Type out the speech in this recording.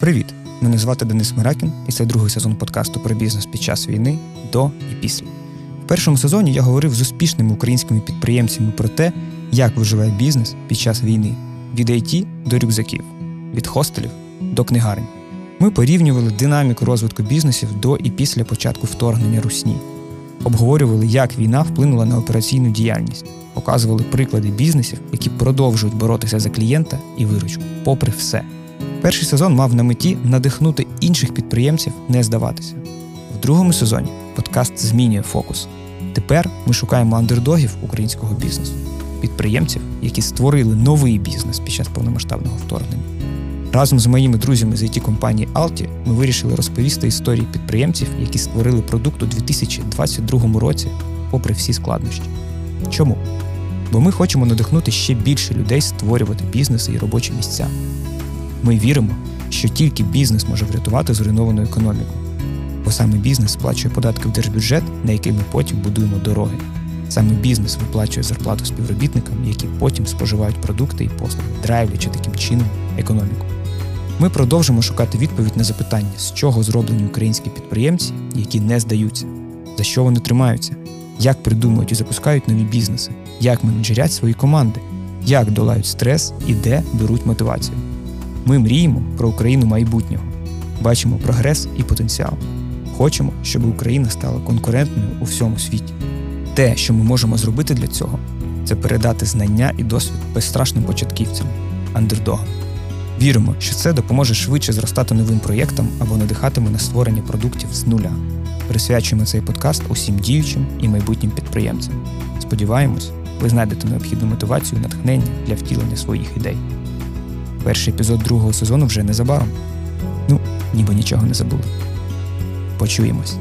Привіт! Мене звати Денис Миракін, і це другий сезон подкасту про бізнес під час війни до і після. В першому сезоні я говорив з успішними українськими підприємцями про те, як виживає бізнес під час війни від IT до рюкзаків, від хостелів до книгарень. Ми порівнювали динаміку розвитку бізнесів до і після початку вторгнення русні, обговорювали, як війна вплинула на операційну діяльність, показували приклади бізнесів, які продовжують боротися за клієнта і виручку, попри все. Перший сезон мав на меті надихнути інших підприємців не здаватися. В другому сезоні подкаст змінює фокус. Тепер ми шукаємо андердогів українського бізнесу, підприємців, які створили новий бізнес під час повномасштабного вторгнення. Разом з моїми друзями з it компанії Alti ми вирішили розповісти історії підприємців, які створили продукт у 2022 році, попри всі складнощі. Чому? Бо ми хочемо надихнути ще більше людей створювати бізнеси і робочі місця. Ми віримо, що тільки бізнес може врятувати зруйновану економіку, бо саме бізнес сплачує податки в держбюджет, на який ми потім будуємо дороги. Саме бізнес виплачує зарплату співробітникам, які потім споживають продукти і послуги, драйвлячи таким чином економіку. Ми продовжимо шукати відповідь на запитання, з чого зроблені українські підприємці, які не здаються, за що вони тримаються, як придумують і запускають нові бізнеси, як менеджерять свої команди, як долають стрес і де беруть мотивацію. Ми мріємо про Україну майбутнього, бачимо прогрес і потенціал. Хочемо, щоб Україна стала конкурентною у всьому світі. Те, що ми можемо зробити для цього, це передати знання і досвід безстрашним початківцям, андердогам. Віримо, що це допоможе швидше зростати новим проєктам або надихатиме на створення продуктів з нуля. Присвячуємо цей подкаст усім діючим і майбутнім підприємцям. Сподіваємось, ви знайдете необхідну мотивацію і натхнення для втілення своїх ідей. Перший епізод другого сезону вже незабаром. Ну, ніби нічого не забули. Почуємось.